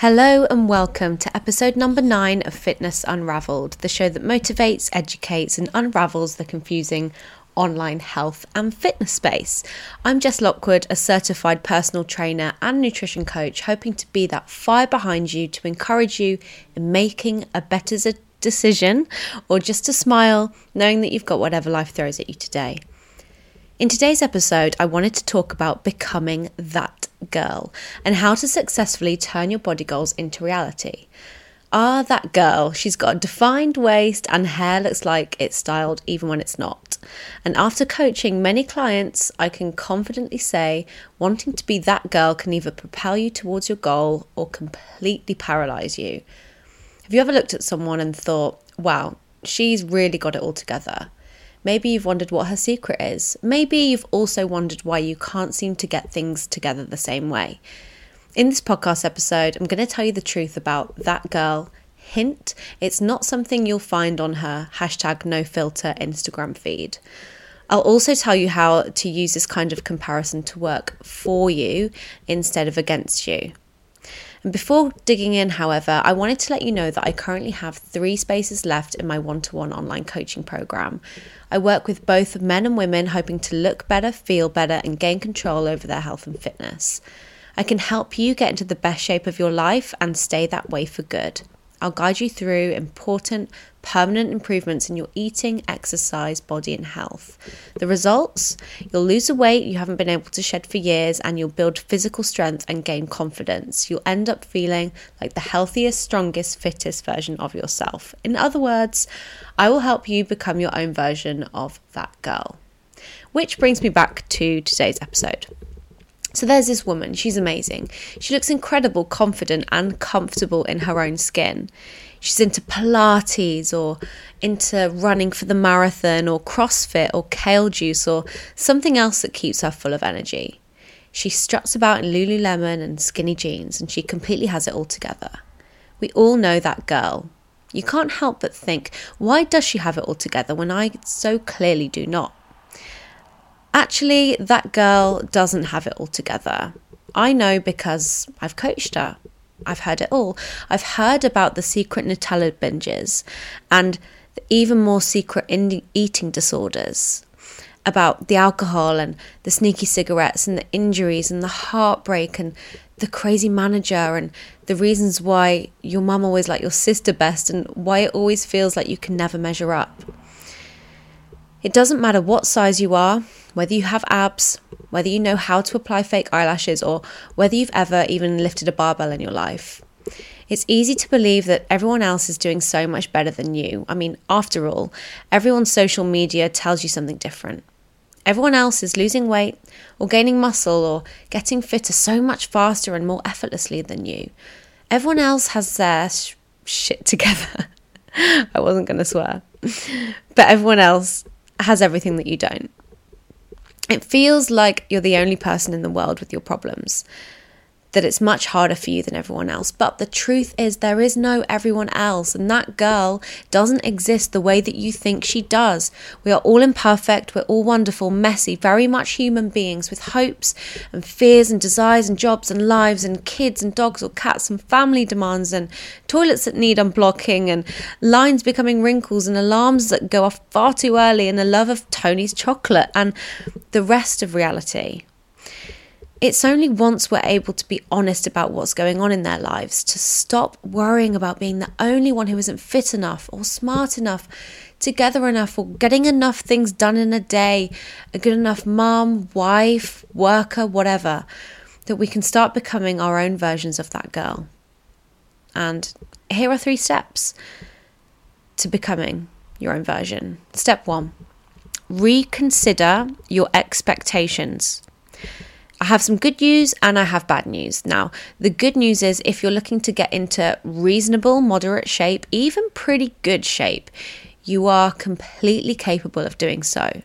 Hello and welcome to episode number nine of Fitness Unraveled, the show that motivates, educates, and unravels the confusing online health and fitness space. I'm Jess Lockwood, a certified personal trainer and nutrition coach, hoping to be that fire behind you to encourage you in making a better decision or just to smile knowing that you've got whatever life throws at you today. In today's episode, I wanted to talk about becoming that girl and how to successfully turn your body goals into reality. Ah, that girl, she's got a defined waist and hair looks like it's styled even when it's not. And after coaching many clients, I can confidently say wanting to be that girl can either propel you towards your goal or completely paralyze you. Have you ever looked at someone and thought, wow, she's really got it all together? Maybe you've wondered what her secret is. Maybe you've also wondered why you can't seem to get things together the same way. In this podcast episode, I'm going to tell you the truth about that girl. Hint, it's not something you'll find on her hashtag no filter Instagram feed. I'll also tell you how to use this kind of comparison to work for you instead of against you. And before digging in, however, I wanted to let you know that I currently have three spaces left in my one to one online coaching program. I work with both men and women hoping to look better, feel better, and gain control over their health and fitness. I can help you get into the best shape of your life and stay that way for good. I'll guide you through important, permanent improvements in your eating, exercise, body, and health. The results? You'll lose the weight you haven't been able to shed for years, and you'll build physical strength and gain confidence. You'll end up feeling like the healthiest, strongest, fittest version of yourself. In other words, I will help you become your own version of that girl. Which brings me back to today's episode. So there's this woman, she's amazing. She looks incredible, confident, and comfortable in her own skin. She's into Pilates or into running for the marathon or CrossFit or kale juice or something else that keeps her full of energy. She struts about in Lululemon and skinny jeans and she completely has it all together. We all know that girl. You can't help but think, why does she have it all together when I so clearly do not? Actually, that girl doesn't have it all together. I know because I've coached her. I've heard it all. I've heard about the secret Nutella binges and even more secret eating disorders, about the alcohol and the sneaky cigarettes and the injuries and the heartbreak and the crazy manager and the reasons why your mum always liked your sister best and why it always feels like you can never measure up. It doesn't matter what size you are, whether you have abs, whether you know how to apply fake eyelashes, or whether you've ever even lifted a barbell in your life. It's easy to believe that everyone else is doing so much better than you. I mean, after all, everyone's social media tells you something different. Everyone else is losing weight or gaining muscle or getting fitter so much faster and more effortlessly than you. Everyone else has their sh- shit together. I wasn't going to swear. But everyone else has everything that you don't. It feels like you're the only person in the world with your problems that it's much harder for you than everyone else. But the truth is, there is no everyone else, and that girl doesn't exist the way that you think she does. We are all imperfect, we're all wonderful, messy, very much human beings with hopes and fears and desires and jobs and lives and kids and dogs or cats and family demands and toilets that need unblocking and lines becoming wrinkles and alarms that go off far too early and a love of Tony's chocolate and the rest of reality. It's only once we're able to be honest about what's going on in their lives, to stop worrying about being the only one who isn't fit enough or smart enough, together enough, or getting enough things done in a day, a good enough mom, wife, worker, whatever, that we can start becoming our own versions of that girl. And here are three steps to becoming your own version. Step one reconsider your expectations. I have some good news and I have bad news. Now, the good news is if you're looking to get into reasonable, moderate shape, even pretty good shape, you are completely capable of doing so.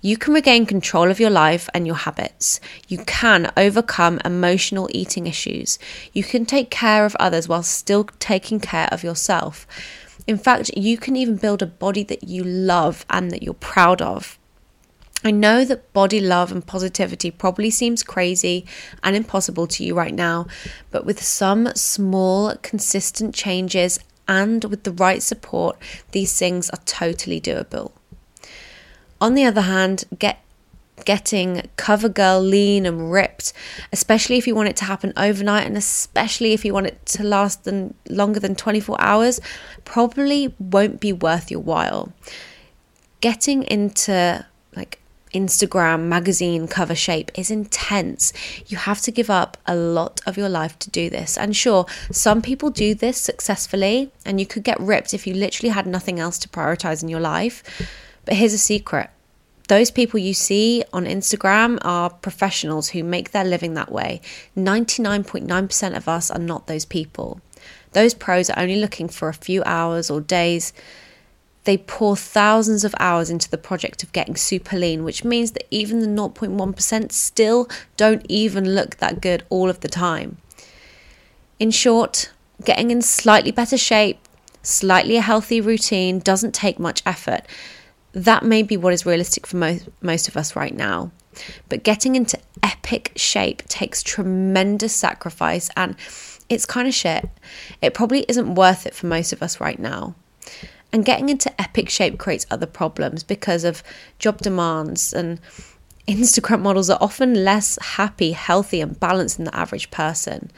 You can regain control of your life and your habits. You can overcome emotional eating issues. You can take care of others while still taking care of yourself. In fact, you can even build a body that you love and that you're proud of. I know that body love and positivity probably seems crazy and impossible to you right now, but with some small, consistent changes and with the right support, these things are totally doable. On the other hand, get getting cover girl lean and ripped, especially if you want it to happen overnight and especially if you want it to last than longer than 24 hours, probably won't be worth your while. Getting into Instagram magazine cover shape is intense. You have to give up a lot of your life to do this. And sure, some people do this successfully, and you could get ripped if you literally had nothing else to prioritize in your life. But here's a secret those people you see on Instagram are professionals who make their living that way. 99.9% of us are not those people. Those pros are only looking for a few hours or days they pour thousands of hours into the project of getting super lean, which means that even the 0.1% still don't even look that good all of the time. In short, getting in slightly better shape, slightly a healthy routine doesn't take much effort. That may be what is realistic for most, most of us right now. But getting into epic shape takes tremendous sacrifice and it's kind of shit. It probably isn't worth it for most of us right now. And getting into epic shape creates other problems because of job demands and Instagram models are often less happy, healthy, and balanced than the average person.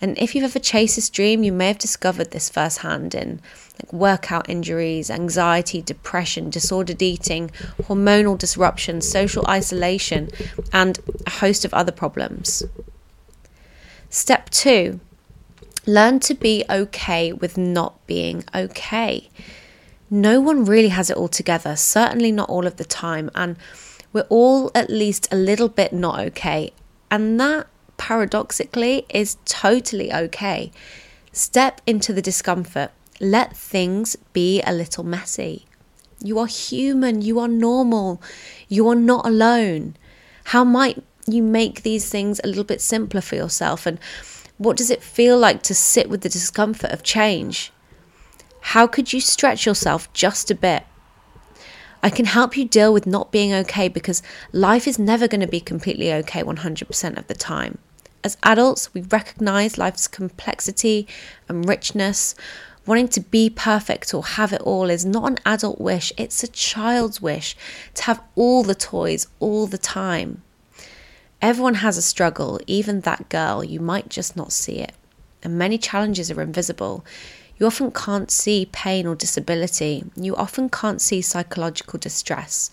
And if you've ever chased this dream, you may have discovered this firsthand in like workout injuries, anxiety, depression, disordered eating, hormonal disruption, social isolation, and a host of other problems. Step two learn to be okay with not being okay no one really has it all together, certainly not all of the time. And we're all at least a little bit not okay. And that paradoxically is totally okay. Step into the discomfort. Let things be a little messy. You are human. You are normal. You are not alone. How might you make these things a little bit simpler for yourself? And what does it feel like to sit with the discomfort of change? How could you stretch yourself just a bit? I can help you deal with not being okay because life is never going to be completely okay 100% of the time. As adults, we recognize life's complexity and richness. Wanting to be perfect or have it all is not an adult wish, it's a child's wish to have all the toys all the time. Everyone has a struggle, even that girl, you might just not see it. And many challenges are invisible. You often can't see pain or disability. You often can't see psychological distress.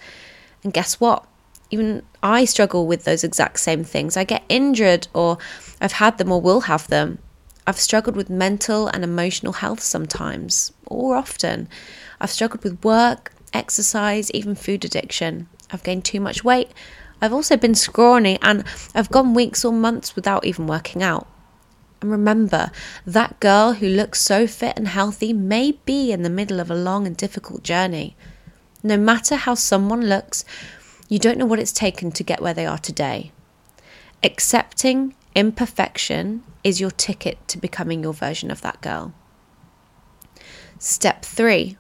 And guess what? Even I struggle with those exact same things. I get injured, or I've had them, or will have them. I've struggled with mental and emotional health sometimes, or often. I've struggled with work, exercise, even food addiction. I've gained too much weight. I've also been scrawny, and I've gone weeks or months without even working out. And remember, that girl who looks so fit and healthy may be in the middle of a long and difficult journey. No matter how someone looks, you don't know what it's taken to get where they are today. Accepting imperfection is your ticket to becoming your version of that girl. Step three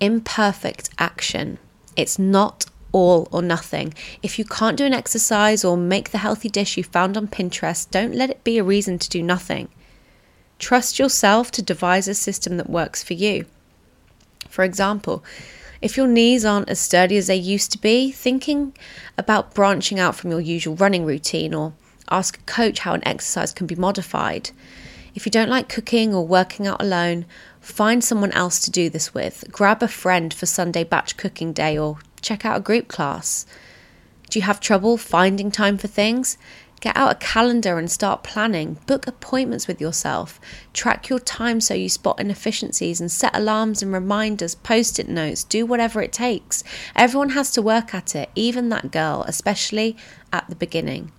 imperfect action. It's not all or nothing. If you can't do an exercise or make the healthy dish you found on Pinterest, don't let it be a reason to do nothing. Trust yourself to devise a system that works for you. For example, if your knees aren't as sturdy as they used to be, thinking about branching out from your usual running routine or ask a coach how an exercise can be modified. If you don't like cooking or working out alone, find someone else to do this with. Grab a friend for Sunday batch cooking day or check out a group class. Do you have trouble finding time for things? Get out a calendar and start planning. Book appointments with yourself. Track your time so you spot inefficiencies and set alarms and reminders, post it notes. Do whatever it takes. Everyone has to work at it, even that girl, especially at the beginning.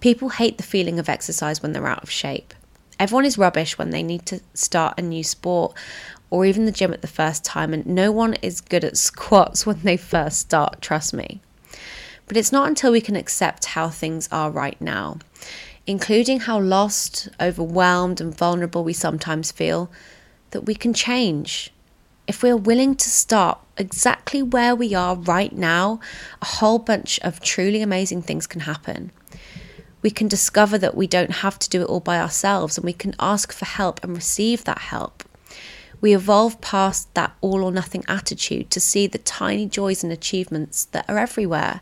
People hate the feeling of exercise when they're out of shape. Everyone is rubbish when they need to start a new sport or even the gym at the first time, and no one is good at squats when they first start, trust me. But it's not until we can accept how things are right now, including how lost, overwhelmed, and vulnerable we sometimes feel, that we can change. if we're willing to start exactly where we are right now, a whole bunch of truly amazing things can happen. We can discover that we don't have to do it all by ourselves and we can ask for help and receive that help. We evolve past that all or nothing attitude to see the tiny joys and achievements that are everywhere.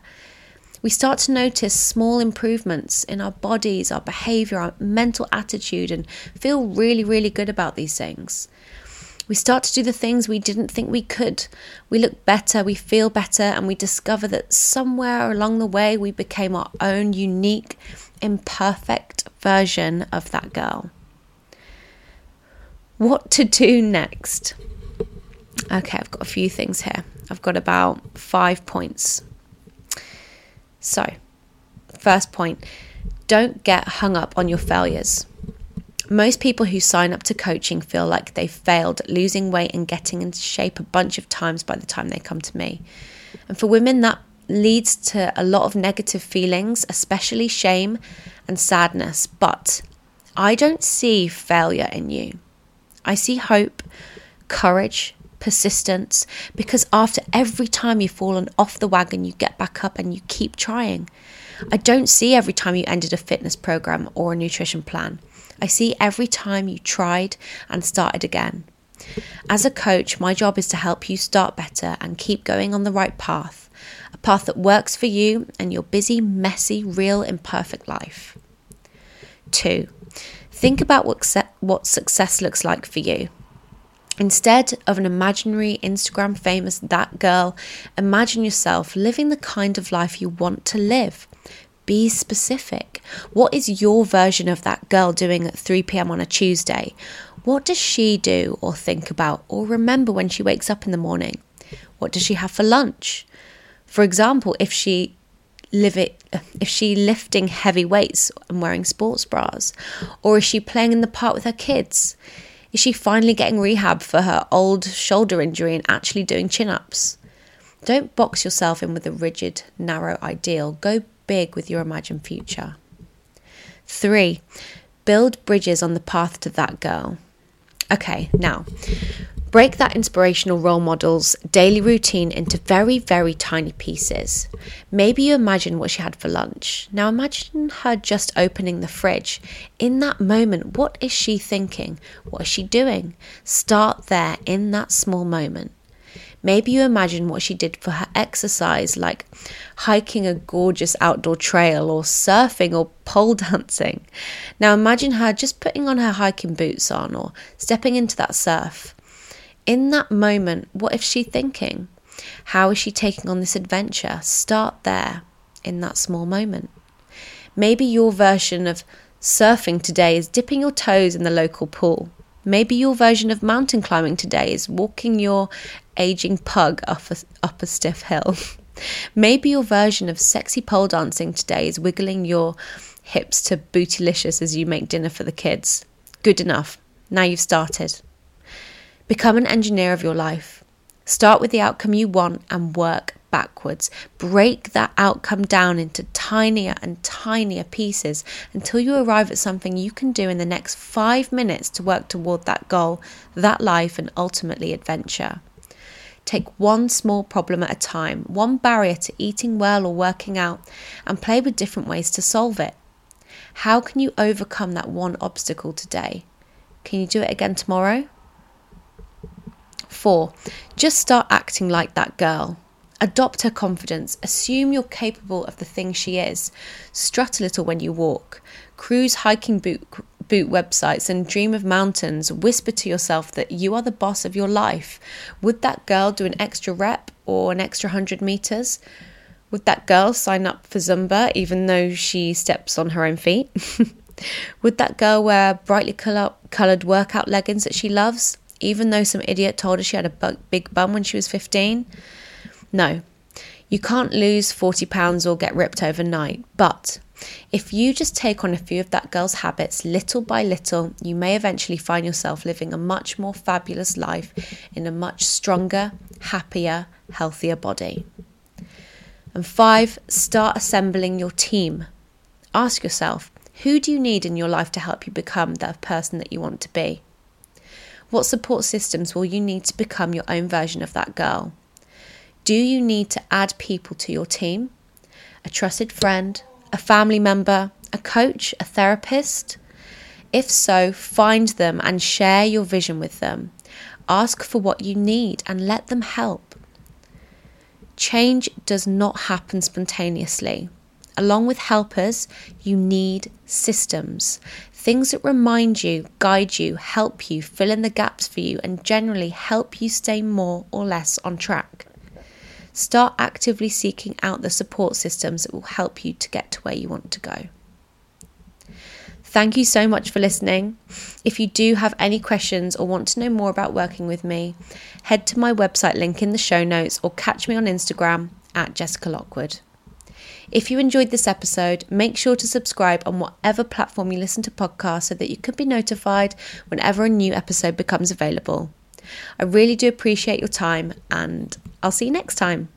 We start to notice small improvements in our bodies, our behavior, our mental attitude, and feel really, really good about these things. We start to do the things we didn't think we could. We look better, we feel better, and we discover that somewhere along the way we became our own unique, imperfect version of that girl. What to do next? Okay, I've got a few things here. I've got about five points. So, first point don't get hung up on your failures. Most people who sign up to coaching feel like they've failed at losing weight and getting into shape a bunch of times by the time they come to me. And for women, that leads to a lot of negative feelings, especially shame and sadness. But I don't see failure in you. I see hope, courage, persistence, because after every time you've fallen off the wagon, you get back up and you keep trying. I don't see every time you ended a fitness program or a nutrition plan. I see every time you tried and started again. As a coach, my job is to help you start better and keep going on the right path, a path that works for you and your busy, messy, real, imperfect life. Two, think about what, what success looks like for you. Instead of an imaginary Instagram famous that girl, imagine yourself living the kind of life you want to live. Be specific. What is your version of that girl doing at 3 pm on a Tuesday? What does she do or think about or remember when she wakes up in the morning? What does she have for lunch? For example, if she live it if she lifting heavy weights and wearing sports bras or is she playing in the park with her kids? Is she finally getting rehab for her old shoulder injury and actually doing chin-ups? Don't box yourself in with a rigid, narrow ideal. Go big with your imagined future. Three, build bridges on the path to that girl. Okay, now break that inspirational role model's daily routine into very, very tiny pieces. Maybe you imagine what she had for lunch. Now imagine her just opening the fridge. In that moment, what is she thinking? What is she doing? Start there in that small moment. Maybe you imagine what she did for her exercise, like hiking a gorgeous outdoor trail or surfing or pole dancing. Now imagine her just putting on her hiking boots on or stepping into that surf. In that moment, what is she thinking? How is she taking on this adventure? Start there in that small moment. Maybe your version of surfing today is dipping your toes in the local pool. Maybe your version of mountain climbing today is walking your aging pug up a, up a stiff hill. Maybe your version of sexy pole dancing today is wiggling your hips to bootylicious as you make dinner for the kids. Good enough. Now you've started. Become an engineer of your life. Start with the outcome you want and work backwards. Break that outcome down into tinier and tinier pieces until you arrive at something you can do in the next five minutes to work toward that goal, that life, and ultimately adventure. Take one small problem at a time, one barrier to eating well or working out, and play with different ways to solve it. How can you overcome that one obstacle today? Can you do it again tomorrow? Four, just start acting like that girl. Adopt her confidence. Assume you're capable of the thing she is. Strut a little when you walk. Cruise hiking boot, boot websites and dream of mountains. Whisper to yourself that you are the boss of your life. Would that girl do an extra rep or an extra 100 meters? Would that girl sign up for Zumba even though she steps on her own feet? Would that girl wear brightly coloured workout leggings that she loves, even though some idiot told her she had a big bum when she was 15? No, you can't lose 40 pounds or get ripped overnight, but if you just take on a few of that girl's habits little by little, you may eventually find yourself living a much more fabulous life in a much stronger, happier, healthier body. And five, start assembling your team. Ask yourself, who do you need in your life to help you become the person that you want to be? What support systems will you need to become your own version of that girl? Do you need to add people to your team? A trusted friend, a family member, a coach, a therapist? If so, find them and share your vision with them. Ask for what you need and let them help. Change does not happen spontaneously. Along with helpers, you need systems. Things that remind you, guide you, help you, fill in the gaps for you, and generally help you stay more or less on track. Start actively seeking out the support systems that will help you to get to where you want to go. Thank you so much for listening. If you do have any questions or want to know more about working with me, head to my website link in the show notes or catch me on Instagram at Jessica Lockwood. If you enjoyed this episode, make sure to subscribe on whatever platform you listen to podcasts so that you can be notified whenever a new episode becomes available. I really do appreciate your time and I'll see you next time.